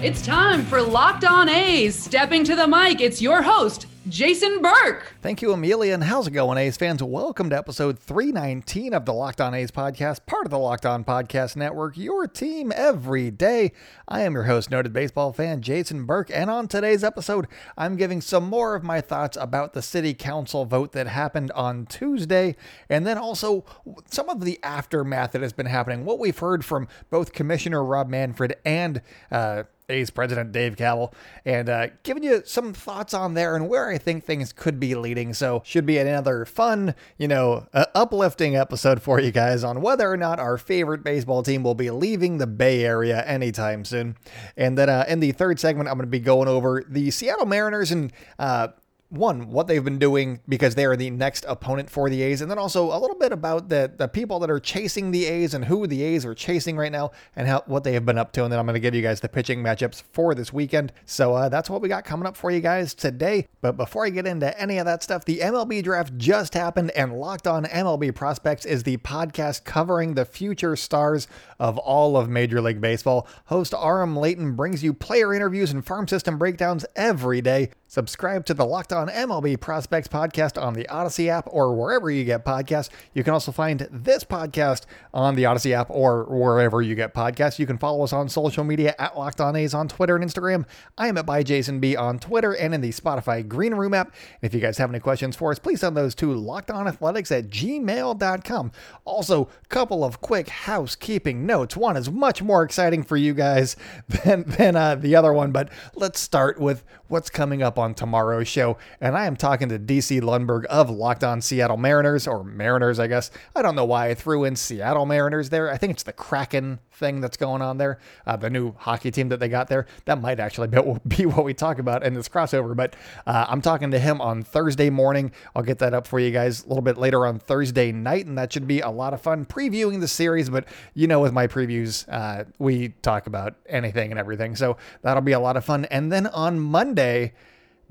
It's time for Locked On A's. Stepping to the mic, it's your host, Jason Burke. Thank you, Amelia. And how's it going, A's fans? Welcome to episode 319 of the Locked On A's podcast, part of the Locked On Podcast Network, your team every day. I am your host, noted baseball fan Jason Burke. And on today's episode, I'm giving some more of my thoughts about the city council vote that happened on Tuesday, and then also some of the aftermath that has been happening, what we've heard from both Commissioner Rob Manfred and uh, A's president Dave Kaval, and uh, giving you some thoughts on there and where I think things could be leading. So, should be another fun, you know, uh, uplifting episode for you guys on whether or not our favorite baseball team will be leaving the Bay Area anytime soon. And then uh, in the third segment, I'm going to be going over the Seattle Mariners and uh, one, what they've been doing because they are the next opponent for the A's, and then also a little bit about the the people that are chasing the A's and who the A's are chasing right now and how what they have been up to. And then I'm going to give you guys the pitching matchups for this weekend. So uh, that's what we got coming up for you guys today. But before I get into any of that stuff, the MLB draft just happened, and Locked On MLB Prospects is the podcast covering the future stars of all of Major League Baseball. Host Aram Leighton brings you player interviews and farm system breakdowns every day. Subscribe to the Locked On MLB Prospects podcast on the Odyssey app or wherever you get podcasts. You can also find this podcast on the Odyssey app or wherever you get podcasts. You can follow us on social media at Locked On A's on Twitter and Instagram. I am at by Jason B on Twitter and in the Spotify Green Room app. And if you guys have any questions for us, please send those to lockedonathletics at gmail.com. Also, couple of quick housekeeping notes. One is much more exciting for you guys than, than uh, the other one, but let's start with what's coming up on tomorrow's show. And I am talking to DC Lundberg of Locked On Seattle Mariners, or Mariners, I guess. I don't know why I threw in Seattle Mariners there. I think it's the Kraken thing that's going on there, uh, the new hockey team that they got there. That might actually be what we talk about in this crossover. But uh, I'm talking to him on Thursday morning. I'll get that up for you guys a little bit later on Thursday night, and that should be a lot of fun previewing the series. But you know, with my previews, uh, we talk about anything and everything. So that'll be a lot of fun. And then on Monday,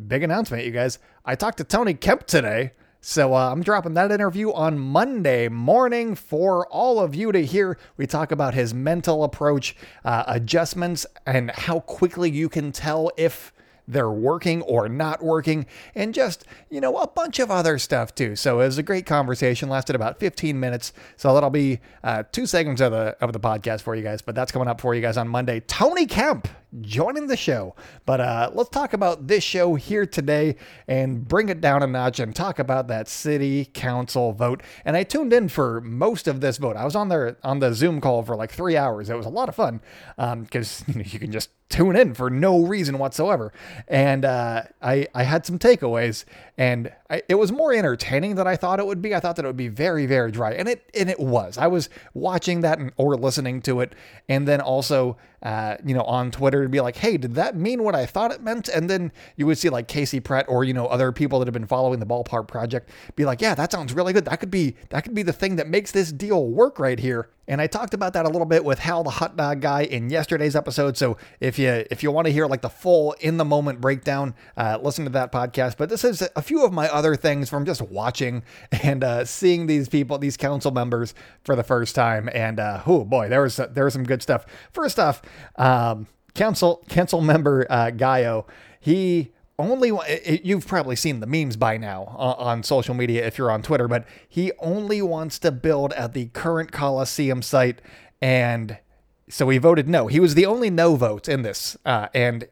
big announcement, you guys. I talked to Tony Kemp today. So uh, I'm dropping that interview on Monday morning for all of you to hear. We talk about his mental approach, uh, adjustments, and how quickly you can tell if they're working or not working, and just, you know, a bunch of other stuff too. So it was a great conversation, lasted about 15 minutes. So that'll be uh, two segments of the of the podcast for you guys, but that's coming up for you guys on Monday. Tony Kemp joining the show. But uh, let's talk about this show here today and bring it down a notch and talk about that city council vote. And I tuned in for most of this vote. I was on there on the Zoom call for like three hours. It was a lot of fun because um, you, can just tune in for no reason whatsoever. And uh, I I had some takeaways, and I, it was more entertaining than I thought it would be. I thought that it would be very very dry, and it and it was. I was watching that and, or listening to it, and then also uh, you know on Twitter to be like, hey, did that mean what I thought it meant? And then you would see like Casey Pratt or you know other people that have been following the Ballpark Project be like, yeah, that sounds really good. That could be that could be the thing that makes this deal work right here. And I talked about that a little bit with Hal the Hot Dog guy in yesterday's episode. So if you if you want to hear like the full in the moment breakdown, uh, listen to that podcast. But this is a few of my other things from just watching and uh, seeing these people, these council members for the first time. And uh, oh boy, there was there was some good stuff. First off, um, council council member uh, Gallo, he only you've probably seen the memes by now on social media if you're on Twitter, but he only wants to build at the current Coliseum site, and so he voted no. He was the only no vote in this, uh, and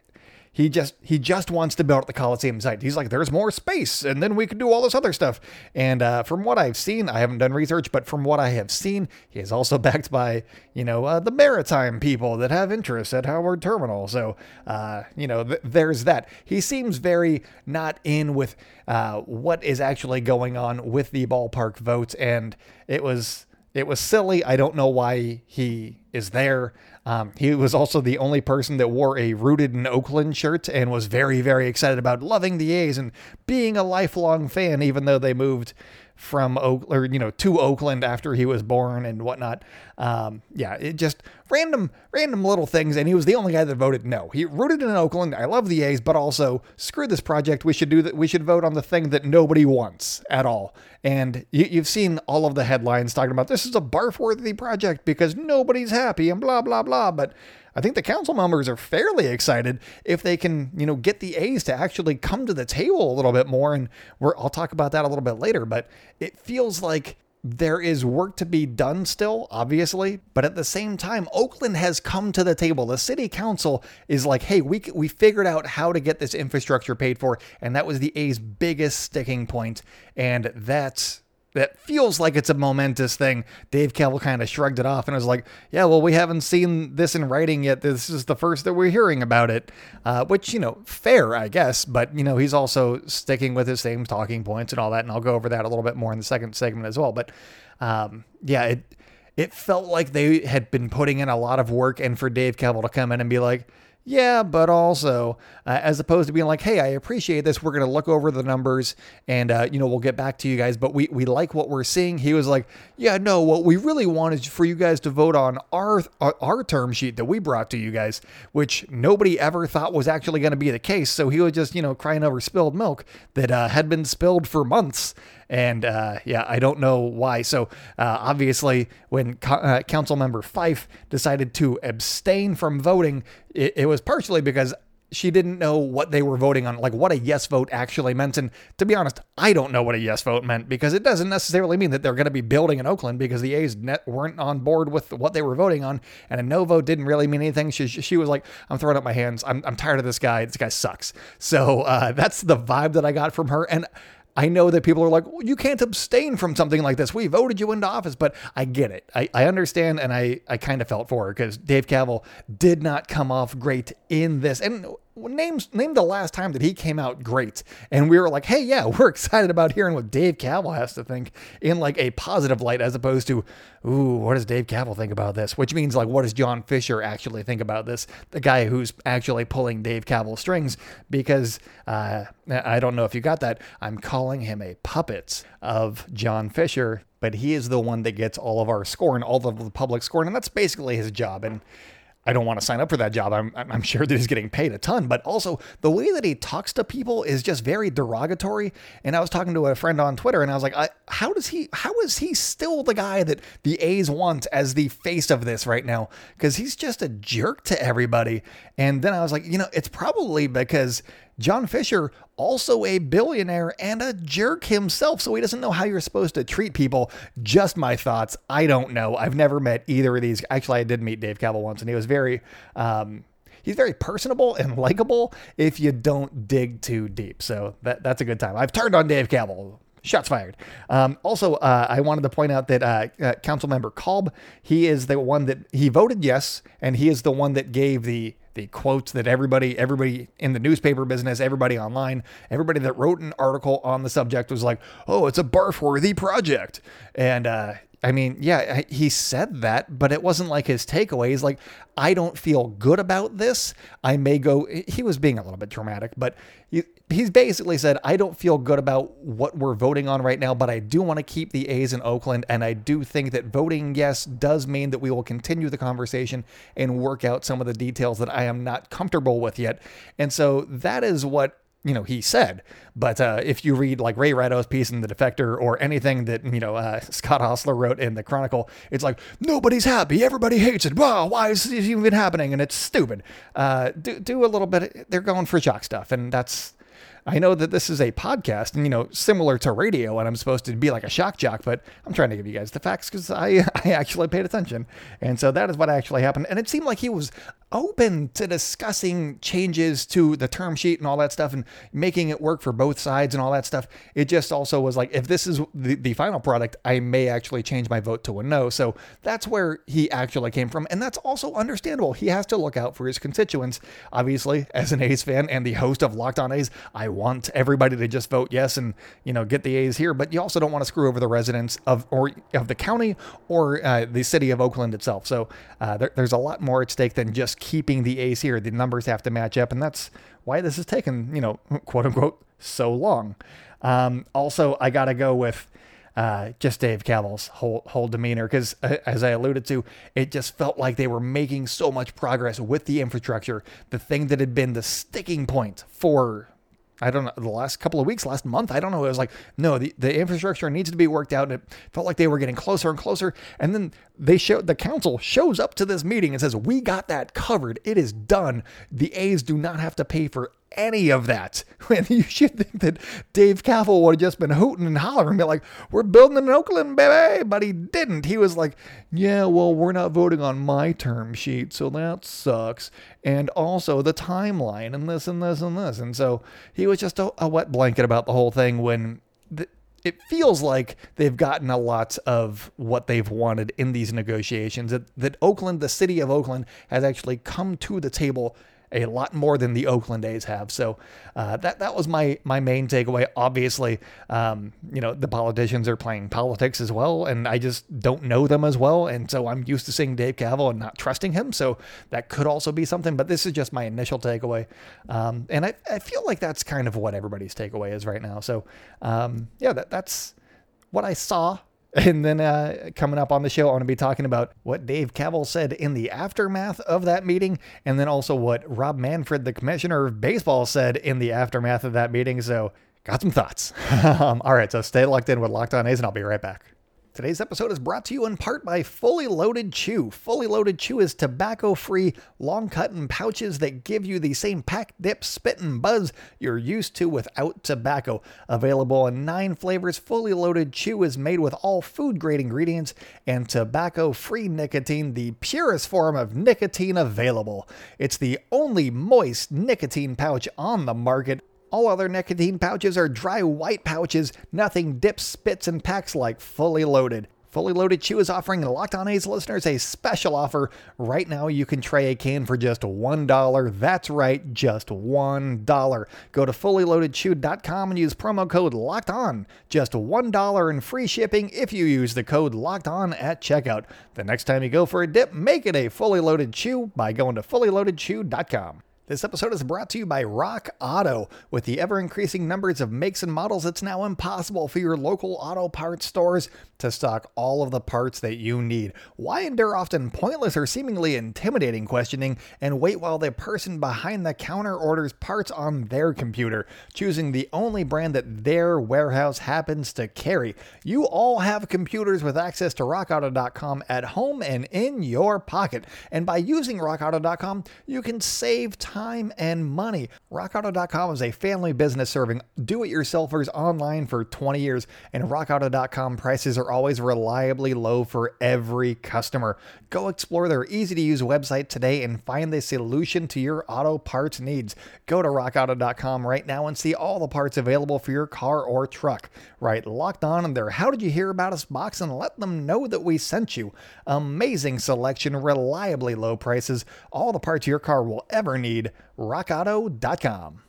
he just he just wants to build the Coliseum site. He's like, there's more space, and then we could do all this other stuff. And uh, from what I've seen, I haven't done research, but from what I have seen, he is also backed by you know uh, the maritime people that have interests at Howard Terminal. So uh, you know, th- there's that. He seems very not in with uh, what is actually going on with the ballpark votes, and it was it was silly. I don't know why he is there. Um, he was also the only person that wore a rooted in Oakland shirt and was very, very excited about loving the A's and being a lifelong fan, even though they moved from or you know to Oakland after he was born and whatnot. Um, yeah, it just random random little things, and he was the only guy that voted no. He rooted in Oakland. I love the A's, but also screw this project. We should do that. We should vote on the thing that nobody wants at all. And you, you've seen all of the headlines talking about this is a barf worthy project because nobody's happy and blah blah blah. But I think the council members are fairly excited if they can, you know, get the A's to actually come to the table a little bit more. And I'll talk about that a little bit later, but it feels like there is work to be done still, obviously, but at the same time, Oakland has come to the table. The city council is like, hey, we, we figured out how to get this infrastructure paid for, and that was the A's biggest sticking point, and that's that feels like it's a momentous thing. Dave Kaval kind of shrugged it off and was like, "Yeah, well, we haven't seen this in writing yet. This is the first that we're hearing about it." Uh, which you know, fair, I guess. But you know, he's also sticking with his same talking points and all that, and I'll go over that a little bit more in the second segment as well. But um, yeah, it it felt like they had been putting in a lot of work, and for Dave Kaval to come in and be like, yeah, but also, uh, as opposed to being like, hey, I appreciate this. We're going to look over the numbers and, uh, you know, we'll get back to you guys, but we, we like what we're seeing. He was like, yeah, no, what we really want is for you guys to vote on our, our, our term sheet that we brought to you guys, which nobody ever thought was actually going to be the case. So he was just, you know, crying over spilled milk that uh, had been spilled for months. And uh, yeah, I don't know why. So uh, obviously, when co- uh, Council Member Fife decided to abstain from voting, it, it was partially because she didn't know what they were voting on, like what a yes vote actually meant. And to be honest, I don't know what a yes vote meant because it doesn't necessarily mean that they're going to be building in Oakland because the A's net weren't on board with what they were voting on. And a no vote didn't really mean anything. She, she was like, I'm throwing up my hands. I'm, I'm tired of this guy. This guy sucks. So uh, that's the vibe that I got from her. And I know that people are like, well, you can't abstain from something like this. We voted you into office, but I get it. I, I understand, and I, I kind of felt for her because Dave Kaval did not come off great in this. And name name the last time that he came out great. And we were like hey yeah we're excited about hearing what dave kaval has to think in like a positive light as opposed to ooh what does dave kaval think about this? Which means like what does john fisher actually think about this? The guy who's actually pulling dave kaval strings because uh, i don't know if you got that. I'm calling him a puppet of john fisher but he is the one that gets all of our score and all of the public score and that's basically his job. And I don't want to sign up for that job. I'm, I'm sure that he's getting paid a ton, but also the way that he talks to people is just very derogatory. And I was talking to a friend on Twitter and I was like, I, how does he, how is he still the guy that the A's want as the face of this right now? Because he's just a jerk to everybody. And then I was like, you know, it's probably because John Fisher, also a billionaire and a jerk himself, so he doesn't know how you're supposed to treat people. Just my thoughts. I don't know. I've never met either of these. Actually, I did meet Dave Kaval once, and he was very. Um, he's very personable and likable if you don't dig too deep. So that, that's a good time. I've turned on Dave Kaval. Shots fired. Um, also, uh, I wanted to point out that uh, uh, Council Member Kalb, he is the one that he voted yes, and he is the one that gave the the quotes that everybody, everybody in the newspaper business, everybody online, everybody that wrote an article on the subject was like, "Oh, it's a barf-worthy project," and uh, I mean, yeah, he said that, but it wasn't like his takeaway. He's like, I don't feel good about this. I may go. He was being a little bit dramatic, but he's basically said, I don't feel good about what we're voting on right now, but I do want to keep the A's in Oakland. And I do think that voting yes does mean that we will continue the conversation and work out some of the details that I am not comfortable with yet. And so that is what you know he said. But uh, if you read like Ray Ratto's piece in the Defector or anything that you know uh, Scott Ostler wrote in the Chronicle, it's like nobody's happy, everybody hates it. Wow, why is this even happening? And it's stupid. Uh, do do a little bit. They're going for jock stuff, and that's I know that this is a podcast and, you know, similar to radio, and I'm supposed to be like a shock jock, but I'm trying to give you guys the facts because I, I actually paid attention. And so that is what actually happened. And it seemed like he was open to discussing changes to the term sheet and all that stuff and making it work for both sides and all that stuff. It just also was like, if this is the, the final product, I may actually change my vote to a no. So that's where he actually came from. And that's also understandable. He has to look out for his constituents. Obviously, as an A's fan and the host of Locked On A's, I want everybody to just vote yes and you know get the A's here, but you also don't want to screw over the residents of or of the county or uh, the city of Oakland itself. So uh, there, there's a lot more at stake than just keeping the ace here. The numbers have to match up, and that's why this has taken you know quote unquote so long. Um, also, I got to go with uh, just Dave Kaval's whole whole demeanor because, uh, as I alluded to, it just felt like they were making so much progress with the infrastructure, the thing that had been the sticking point for. I don't know, the last couple of weeks, last month, I don't know. It was like, no, the, the infrastructure needs to be worked out. And it felt like they were getting closer and closer. And then they showed the council shows up to this meeting and says, We got that covered. It is done. The A's do not have to pay for any of that. And you should think that Dave Kaval would have just been hooting and hollering be like, we're building in Oakland, baby. But he didn't. He was like, yeah, well, we're not voting on my term sheet, so that sucks. And also the timeline and this and this and this. And so he was just a, a wet blanket about the whole thing when it feels like they've gotten a lot of what they've wanted in these negotiations. That, that Oakland, the city of Oakland, has actually come to the table a lot more than the Oakland A's have. So uh, that that was my my main takeaway. Obviously, um, you know the politicians are playing politics as well, and I just don't know them as well, and so I'm used to seeing Dave Kaval and not trusting him. So that could also be something. But this is just my initial takeaway, um, and I, I feel like that's kind of what everybody's takeaway is right now. So um, yeah, that that's what I saw and then uh, coming up on the show, I'm going to be talking about what Dave Kaval said in the aftermath of that meeting, and then also what Rob Manfred, the commissioner of baseball, said in the aftermath of that meeting. So, got some thoughts. um, all right, so stay locked in with Locked On A's, and I'll be right back. Today's episode is brought to you in part by Fully Loaded Chew. Fully Loaded Chew is tobacco free, long cut in pouches that give you the same pack, dip, spit, and buzz you're used to without tobacco. Available in nine flavors, Fully Loaded Chew is made with all food grade ingredients and tobacco free nicotine, the purest form of nicotine available. It's the only moist nicotine pouch on the market. All other nicotine pouches are dry white pouches, nothing dips, spits, and packs like fully loaded. Fully Loaded Chew is offering Locked On A's listeners a special offer. Right now, you can try a can for just $1. That's right, just $1. Go to fullyloadedchew.com and use promo code LOCKED ON. Just $1 in free shipping if you use the code LOCKED ON at checkout. The next time you go for a dip, make it a Fully Loaded Chew by going to fullyloadedchew.com. This episode is brought to you by Rock Auto. With the ever increasing numbers of makes and models, it's now impossible for your local auto parts stores to stock all of the parts that you need. Why endure often pointless or seemingly intimidating questioning and wait while the person behind the counter orders parts on their computer, choosing the only brand that their warehouse happens to carry? You all have computers with access to rockauto.com at home and in your pocket. And by using rockauto.com, you can save time time and money. RockAuto.com is a family business serving do it yourselfers online for 20 years, and RockAuto.com prices are always reliably low for every customer. Go explore their easy to use website today and find the solution to your auto parts needs. Go to RockAuto.com right now and see all the parts available for your car or truck. Right, locked on in their How Did You Hear About Us box and let them know that we sent you. Amazing selection, reliably low prices, all the parts your car will ever need rockauto.com.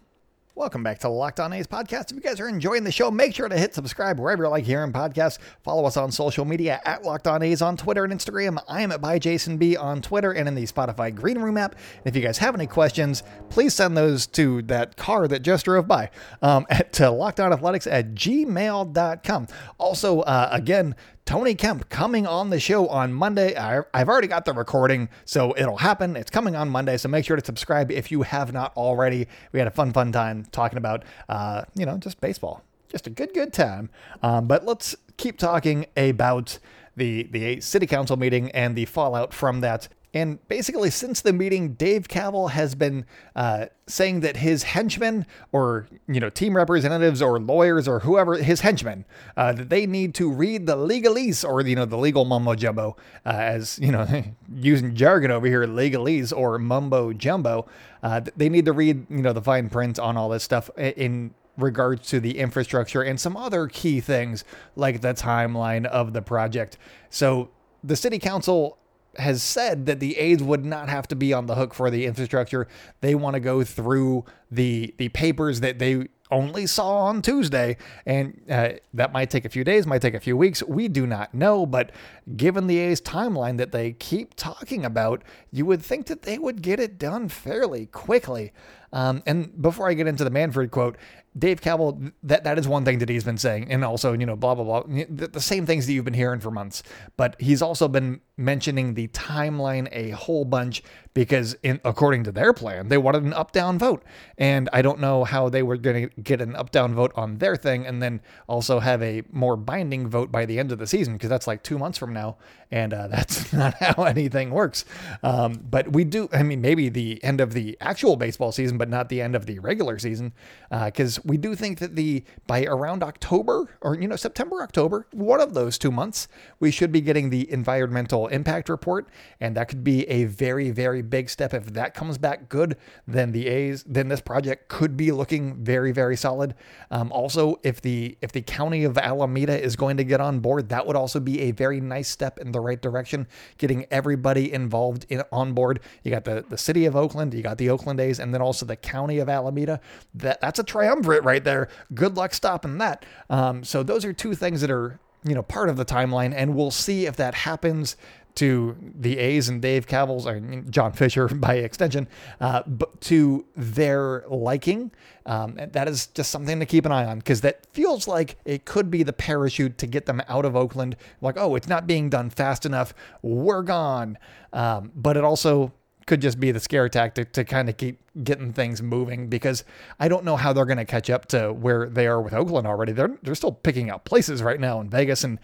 Welcome back to the Locked On A's podcast. If you guys are enjoying the show, make sure to hit subscribe wherever you like hearing podcasts. Follow us on social media at Locked On A's on Twitter and Instagram. I am at by Jason B on Twitter and in the Spotify Green Room app. And if you guys have any questions, please send those to that car that just drove by um, at uh, lockedonathletics at gmail.com. Also, uh, again, Tony Kemp coming on the show on Monday. I, have already got the recording, so it'll happen. It's coming on Monday, so make sure to subscribe if you have not already. We had a fun, fun time talking about, uh, you know, just baseball. Just a good, good time. Um, but let's keep talking about the the city council meeting and the fallout from that. And basically, since the meeting, Dave Kaval has been uh, saying that his henchmen, or you know, team representatives, or lawyers, or whoever his henchmen, uh, that they need to read the legalese, or you know, the legal mumbo jumbo, uh, as you know, using jargon over here, legalese or mumbo jumbo. Uh, they need to read you know the fine print on all this stuff in regards to the infrastructure and some other key things like the timeline of the project. So the city council has said that the A's would not have to be on the hook for the infrastructure. They want to go through the the papers that they only saw on Tuesday. And uh, that might take a few days, might take a few weeks. We do not know. But given the A's timeline that they keep talking about, you would think that they would get it done fairly quickly. Um, and before I get into the Manfred quote, Dave Kaval, that, that is one thing that he's been saying. And also, you know, blah, blah, blah. The, the same things that you've been hearing for months. But he's also been mentioning the timeline a whole bunch because, in, according to their plan, they wanted an up down vote. And I don't know how they were going to get an up down vote on their thing and then also have a more binding vote by the end of the season because that's like two months from now. And uh, that's not how anything works. Um, but we do, I mean, maybe the end of the actual baseball season, but not the end of the regular season because uh, we do think that the by around October or, you know, September, October, one of those two months, we should be getting the environmental impact report, and that could be a very, very big step. If that comes back good, then the A's, then this project could be looking very, very solid. Um, also, if the if the county of Alameda is going to get on board, that would also be a very nice step in the right direction, getting everybody involved in on board. You got the the city of Oakland, you got the Oakland A's, and then also the county of Alameda. That that's a triumvirate right there. Good luck stopping that. Um, so those are two things that are you know, part of the timeline, and we'll see if that happens to the A's and Dave Kaval's, or John Fisher by extension, uh, but to their liking. Um, that is just something to keep an eye on because that feels like it could be the parachute to get them out of Oakland. Like, oh, it's not being done fast enough. We're gone. Um, but it also could just be the scare tactic to kind of keep getting things moving because I don't know how they're going to catch up to where they are with Oakland already. They're they're still picking up places right now in Vegas and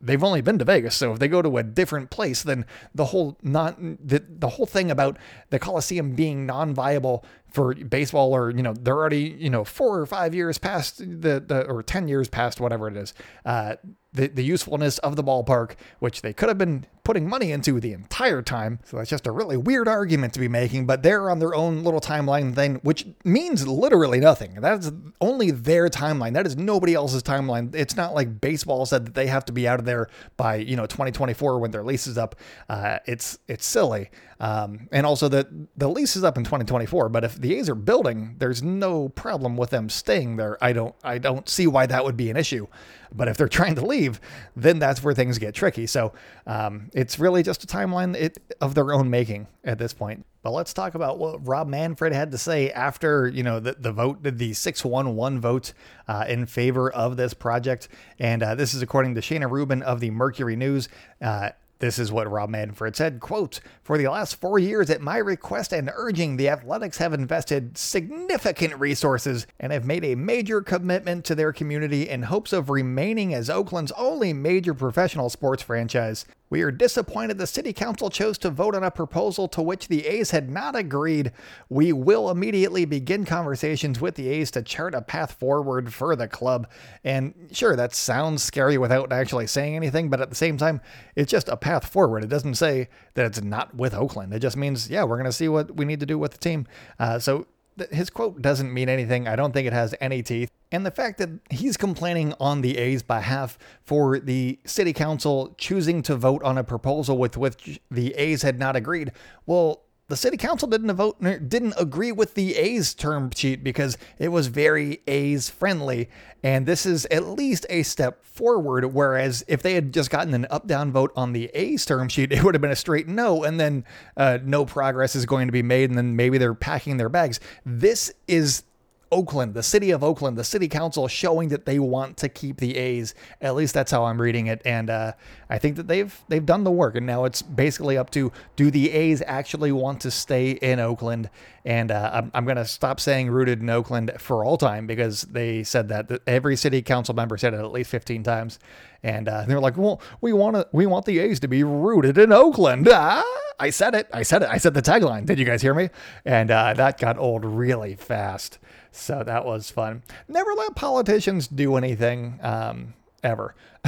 they've only been to Vegas. So if they go to a different place, then the whole not the, the whole thing about the Coliseum being non-viable for baseball or you know they're already you know four or five years past the, the or 10 years past whatever it is uh, the, the usefulness of the ballpark which they could have been putting money into the entire time. So that's just a really weird argument to be making but they're on their own little timeline thing which means literally nothing. That's only their timeline. That is nobody else's timeline. It's not like baseball said that they have to be out of there by you know 2024 when their lease is up. Uh, it's it's silly um, and also that the lease is up in 2024 but if the A's are building, there's no problem with them staying there. I don't I don't see why that would be an issue. But if they're trying to leave, then that's where things get tricky. So um, it's really just a timeline it, of their own making at this point. But let's talk about what Rob Manfred had to say after you know the, the vote, the six one one vote uh, in favor of this project, and uh, this is according to Shayna Rubin of the Mercury News. Uh, this is what Rob Manfred said, quote, For the last four years, at my request and urging, the Athletics have invested significant resources and have made a major commitment to their community in hopes of remaining as Oakland's only major professional sports franchise. We are disappointed the City Council chose to vote on a proposal to which the A's had not agreed. We will immediately begin conversations with the A's to chart a path forward for the club. And sure, that sounds scary without actually saying anything, but at the same time, it's just a path forward. It doesn't say that it's not with Oakland. It just means, yeah, we're going to see what we need to do with the team. Uh, so his quote doesn't mean anything. I don't think it has any teeth. And the fact that he's complaining on the A's behalf for the city council choosing to vote on a proposal with which the A's had not agreed, well, the city council didn't vote didn't agree with the A's term sheet because it was very A's friendly. And this is at least a step forward whereas if they had just gotten an up down vote on the A's term sheet it would have been a straight no and then uh, no progress is going to be made and then maybe they're packing their bags. This is Oakland, the city of Oakland, the city council showing that they want to keep the A's. At least that's how I'm reading it, and uh, I think that they've they've done the work, and now it's basically up to do the A's actually want to stay in Oakland? And uh, I'm, I'm to stop saying rooted in Oakland for all time because they said that every city council member said it at least 15 times, and uh, they're like, well, we want to we want the A's to be rooted in Oakland. Ah! I said it. I said it. I said the tagline. Did you guys hear me? And uh, that got old really fast. So that was fun. Never let politicians do anything. Um, ever.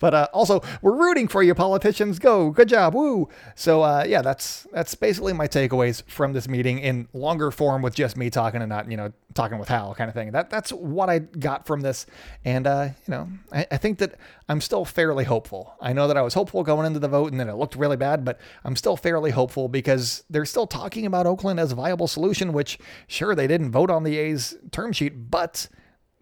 but uh, also, we're rooting for you, politicians. Go, good job, woo! So uh, yeah, that's that's basically my takeaways from this meeting in longer form with just me talking and not you know talking with Hal kind of thing. That that's what I got from this, and uh, you know I, I think that I'm still fairly hopeful. I know that I was hopeful going into the vote, and then it looked really bad, but I'm still fairly hopeful because they're still talking about Oakland as a viable solution. Which sure they didn't vote on the A's term sheet, but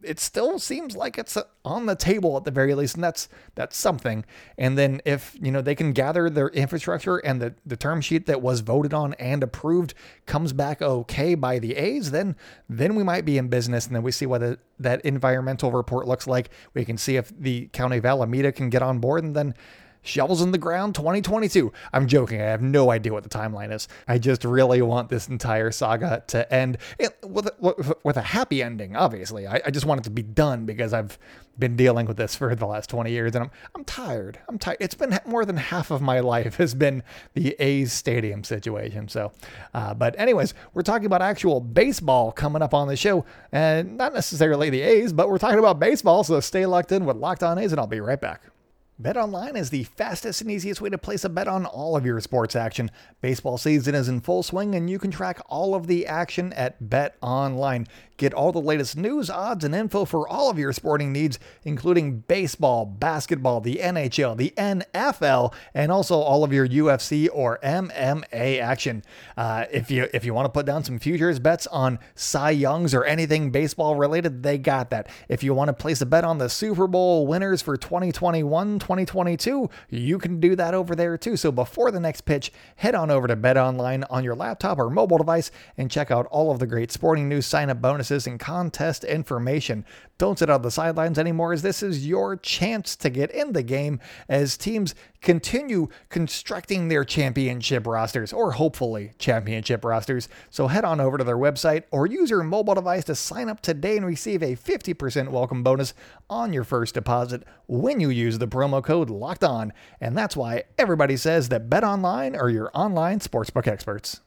it still seems like it's uh, on the table at the very least, and that's that's something. And then if you know they can gather their infrastructure and the the term sheet that was voted on and approved comes back okay by the A's, then then we might be in business. And then we see what the, that environmental report looks like. We can see if the county of Alameda can get on board, and then Shovels in the ground 2022. I'm joking. I have no idea what the timeline is. I just really want this entire saga to end with a, with a happy ending, obviously. I, I just want it to be done because I've been dealing with this for the last 20 years and I'm, I'm tired. I'm tired. It's been more than half of my life has been the A's stadium situation. So, uh, but anyways, we're talking about actual baseball coming up on the show and not necessarily the A's, but we're talking about baseball. So stay locked in with Locked On A's and I'll be right back. BetOnline is the fastest and easiest way to place a bet on all of your sports action. Baseball season is in full swing and you can track all of the action at BetOnline. Get all the latest news, odds, and info for all of your sporting needs, including baseball, basketball, the NHL, the NFL, and also all of your UFC or MMA action. Uh, if you if you want to put down some futures bets on Cy Youngs or anything baseball related, they got that. If you want to place a bet on the Super Bowl winners for 2021, 2022, you can do that over there too. So before the next pitch, head on over to BetOnline on your laptop or mobile device and check out all of the great sporting news sign up bonuses and contest information. Don't sit on the sidelines anymore, as this is your chance to get in the game as teams continue constructing their championship rosters, or hopefully championship rosters. So head on over to their website or use your mobile device to sign up today and receive a 50% welcome bonus on your first deposit when you use the promo code LOCKED ON. And that's why everybody says that Bet Online are your online sportsbook experts.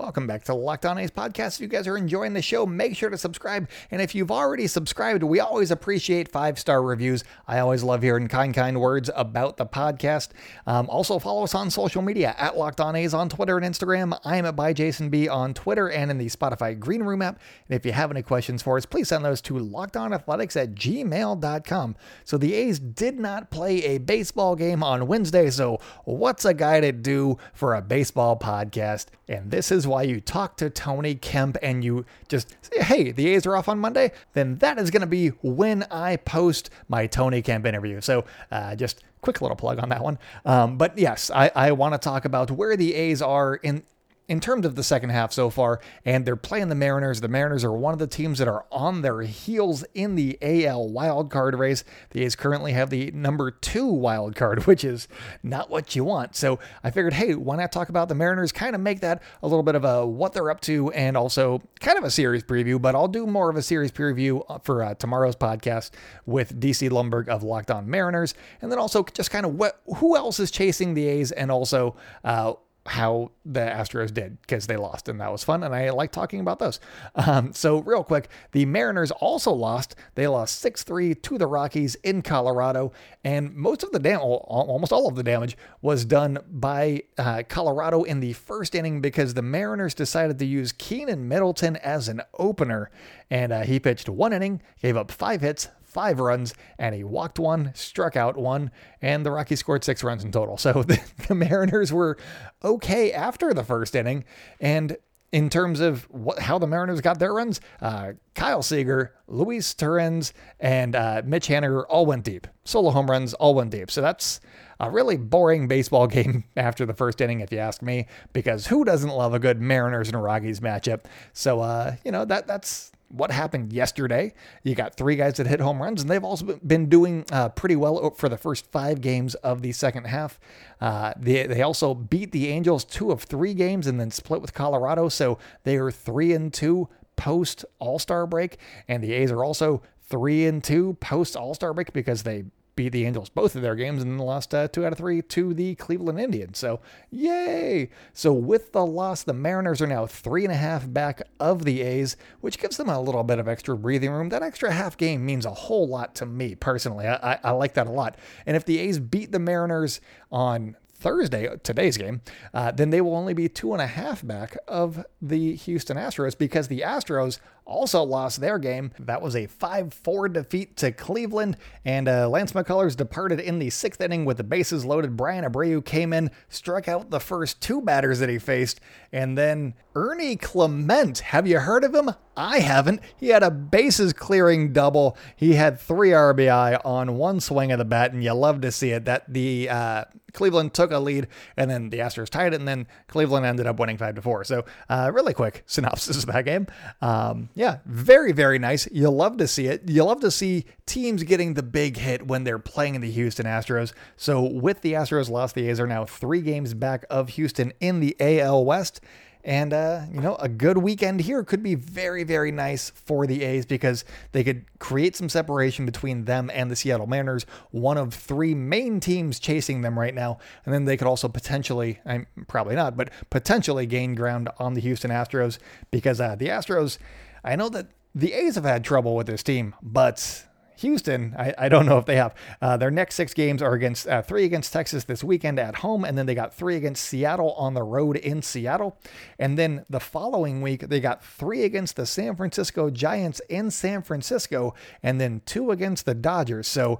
Welcome back to the Locked On A's podcast. If you guys are enjoying the show, make sure to subscribe. And if you've already subscribed, we always appreciate five star reviews. I always love hearing kind, kind words about the podcast. Um, also, follow us on social media at Locked On A's on Twitter and Instagram. I am at by Jason B on Twitter and in the Spotify Green Room app. And if you have any questions for us, please send those to lockedonathletics at gmail.com. So the A's did not play a baseball game on Wednesday. So what's a guy to do for a baseball podcast? And this is why you talk to Tony Kemp and you just say, hey, the A's are off on Monday, then that is going to be when I post my Tony Kemp interview. So uh, just quick little plug on that one. Um, but yes, I, I want to talk about where the A's are in in terms of the second half so far, and they're playing the Mariners. The Mariners are one of the teams that are on their heels in the AL wildcard race. The A's currently have the number two wild card, which is not what you want. So I figured, hey, why not talk about the Mariners? Kind of make that a little bit of a what they're up to, and also kind of a series preview. But I'll do more of a series preview uh, for uh, tomorrow's podcast with DC Lumberg of Locked On Mariners, and then also just kind of what who else is chasing the A's, and also. Uh, how the Astros did because they lost, and that was fun. And I like talking about those. Um, so, real quick, the Mariners also lost. They lost 6 3 to the Rockies in Colorado, and most of the damage, almost all of the damage, was done by uh, Colorado in the first inning because the Mariners decided to use Keynan Middleton as an opener, and uh, he pitched one inning, gave up five hits, five runs, and he walked one, struck out one, and the Rockies scored six runs in total. So the, the Mariners were okay after the first inning. And in terms of what, how the Mariners got their runs, uh, Kyle Seager, Luis Torrens, and uh, Mitch Haniger all went deep. Solo home runs all went deep. So that's a really boring baseball game after the first inning, if you ask me, because who doesn't love a good Mariners and Rockies matchup? So, uh, you know, that that's what happened yesterday. You got three guys that hit home runs, and they've also been doing uh, pretty well for the first five games of the second half. Uh, they, they also beat the Angels two of three games and then split with Colorado, so they are three and two post All Star break, and the A's are also three and two post All Star break because they beat the Angels both of their games and then lost uh, two out of three to the Cleveland Indians. So, yay! So, with the loss, the Mariners are now three and a half back of the A's, which gives them a little bit of extra breathing room. That extra half game means a whole lot to me personally. I, I, I like that a lot. And if the A's beat the Mariners on Thursday, today's game, uh, then they will only be two and a half back of the Houston Astros because the Astros also lost their game. That was a 5 4 defeat to Cleveland, and uh, Lance McCullers departed in the sixth inning with the bases loaded. Bryan Abreu came in, struck out the first two batters that he faced, and then Ernie Clement. Have you heard of him? I haven't. He had a bases clearing double. He had three RBI on one swing of the bat, and you love to see it. That the uh, Cleveland took a lead, and then the Astros tied it, and then Cleveland ended up winning five to four. So, uh, really quick synopsis of that game. Um, yeah, very, very nice. You love to see it. You love to see teams getting the big hit when they're playing the Houston Astros. So with the Astros lost, the A's are now three games back of Houston in the AL West. And, uh, you know, a good weekend here could be very, very nice for the A's because they could create some separation between them and the Seattle Mariners, one of three main teams chasing them right now. And then they could also potentially, I'm probably not, but potentially gain ground on the Houston Astros because uh, the Astros I know that the A's have had trouble with this team, but Houston, I, I don't know if they have. Uh, their next six games are against uh, three against Texas this weekend at home, and then they got three against Seattle on the road in Seattle. And then the following week, they got three against the San Francisco Giants in San Francisco, and then two against the Dodgers. So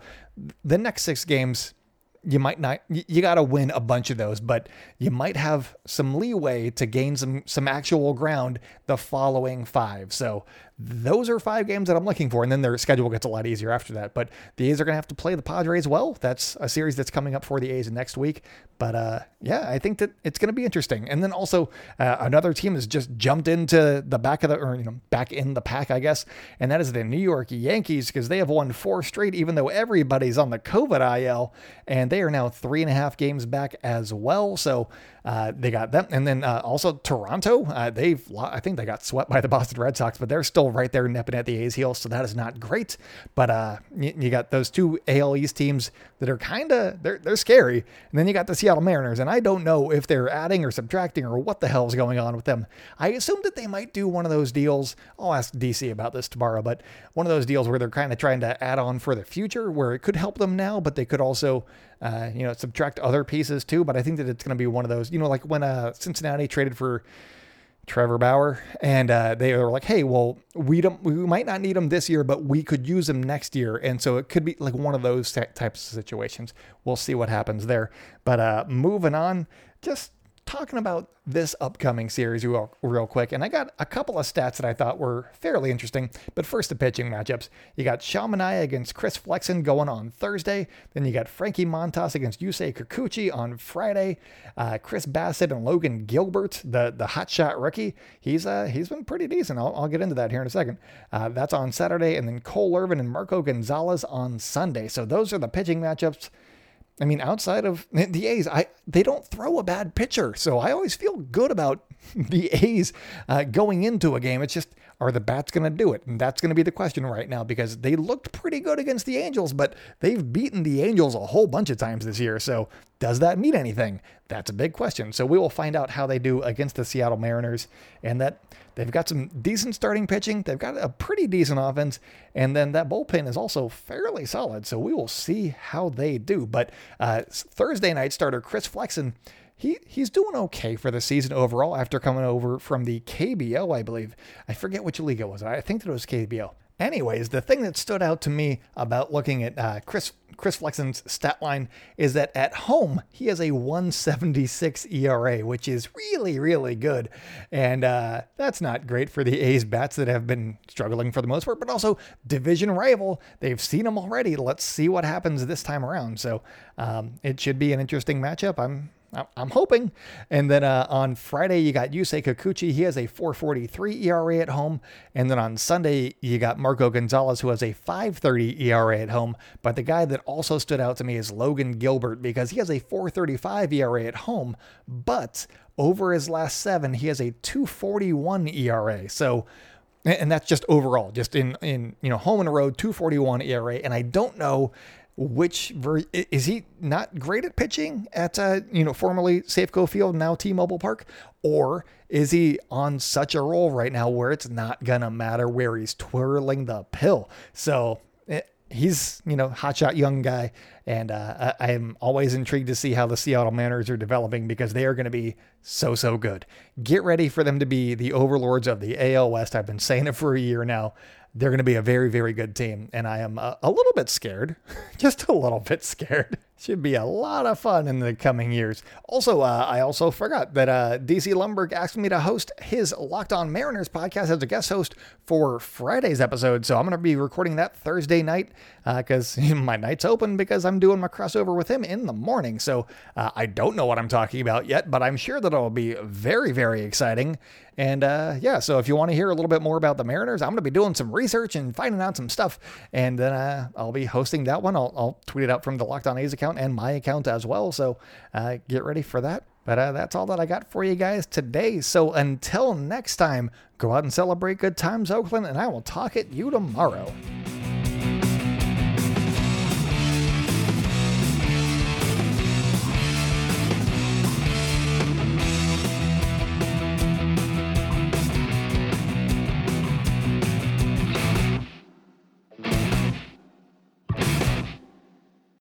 the next six games, you might not you got to win a bunch of those but you might have some leeway to gain some some actual ground the following five. So those are five games that I'm looking for. And then their schedule gets a lot easier after that. But the A's are going to have to play the Padres well. That's a series that's coming up for the A's next week. But uh, yeah, I think that it's going to be interesting. And then also uh, another team has just jumped into the back of the, or, you know, back in the pack, I guess. And that is the New York Yankees because they have won four straight, even though everybody's on the COVID IL. And they are now three and a half games back as well. So uh, they got them, and then uh, also Toronto. Uh, they've, I think they got swept by the Boston Red Sox, but they're still right there nipping at the A's heels, so that is not great. But uh, you, you, got those two AL East teams that are kind of they're they're scary, and then you got the Seattle Mariners, and I don't know if they're adding or subtracting or what the hell's going on with them. I assume that they might do one of those deals. I'll ask DC about this tomorrow, but one of those deals where they're kind of trying to add on for the future, where it could help them now, but they could also uh, you know, subtract other pieces too. But I think that it's going to be one of those, you know, like when uh, Cincinnati traded for Trevor Bauer, and uh, they were like, "Hey, well, we don't, we might not need him this year, but we could use him next year." And so it could be like one of those types of situations. We'll see what happens there. But uh, moving on, just talking about this upcoming series real, real quick. And I got a couple of stats that I thought were fairly interesting. But first, the pitching matchups. You got Sean Manaea against Chris Flexen going on Thursday. Then you got Frankie Montas against Yusei Kikuchi on Friday. Uh, Chris Bassitt and Logan Gilbert, the, the hotshot rookie, he's uh, he's been pretty decent. I'll, I'll get into that here in a second. Uh, that's on Saturday. And then Cole Irvin and Marco Gonzalez on Sunday. So those are the pitching matchups. I mean, outside of the A's, I they don't throw a bad pitcher, so I always feel good about the A's uh, going into a game. It's just are the bats going to do it? And that's going to be the question right now because they looked pretty good against the Angels, but they've beaten the Angels a whole bunch of times this year. So does that mean anything? That's a big question. So we will find out how they do against the Seattle Mariners and that they've got some decent starting pitching. They've got a pretty decent offense. And then that bullpen is also fairly solid. So we will see how they do. But uh, Thursday night starter Chris Flexen he he's doing okay for the season overall after coming over from the KBO, I believe. I forget which league it was. I think that it was KBO. Anyways, the thing that stood out to me about looking at uh, Chris Chris Flexen's stat line is that at home he has a 176 ERA, which is really really good, and uh, that's not great for the A's bats that have been struggling for the most part, but also division rival. They've seen him already. Let's see what happens this time around. So um, it should be an interesting matchup. I'm I'm hoping. And then uh, on Friday, you got Yusei Kikuchi. He has a 443 ERA at home. And then on Sunday, you got Marco Gonzalez, who has a 530 ERA at home. But the guy that also stood out to me is Logan Gilbert because he has a 435 ERA at home. But over his last seven, he has a 241 ERA. So, and that's just overall, just in in you know home and road, 241 ERA. And I don't know which ver- is he not great at pitching at uh, you know formerly Safeco Field now T-Mobile Park, or is he on such a roll right now where it's not gonna matter where he's twirling the pill? So eh, he's you know hotshot young guy, and uh, I am always intrigued to see how the Seattle Mariners are developing because they are going to be so so good. Get ready for them to be the overlords of the AL West. I've been saying it for a year now they're going to be a very, very good team. And I am a, a little bit scared, just a little bit scared. Should be a lot of fun in the coming years. Also, uh, I also forgot that uh, DC Lumberg asked me to host his Locked On Mariners podcast as a guest host for Friday's episode. So I'm going to be recording that Thursday night because uh, my night's open because I'm doing my crossover with him in the morning. So uh, I don't know what I'm talking about yet, but I'm sure that it'll be very, very exciting. And uh, yeah, so if you want to hear a little bit more about the Mariners, I'm going to be doing some research and finding out some stuff. And then uh, I'll be hosting that one. I'll, I'll, tweet it out from the Locked On A's account and my account as well. So uh, get ready for that. But uh, that's all that I got for you guys today. So until next time, go out and celebrate good times, Oakland, and I will talk at you tomorrow.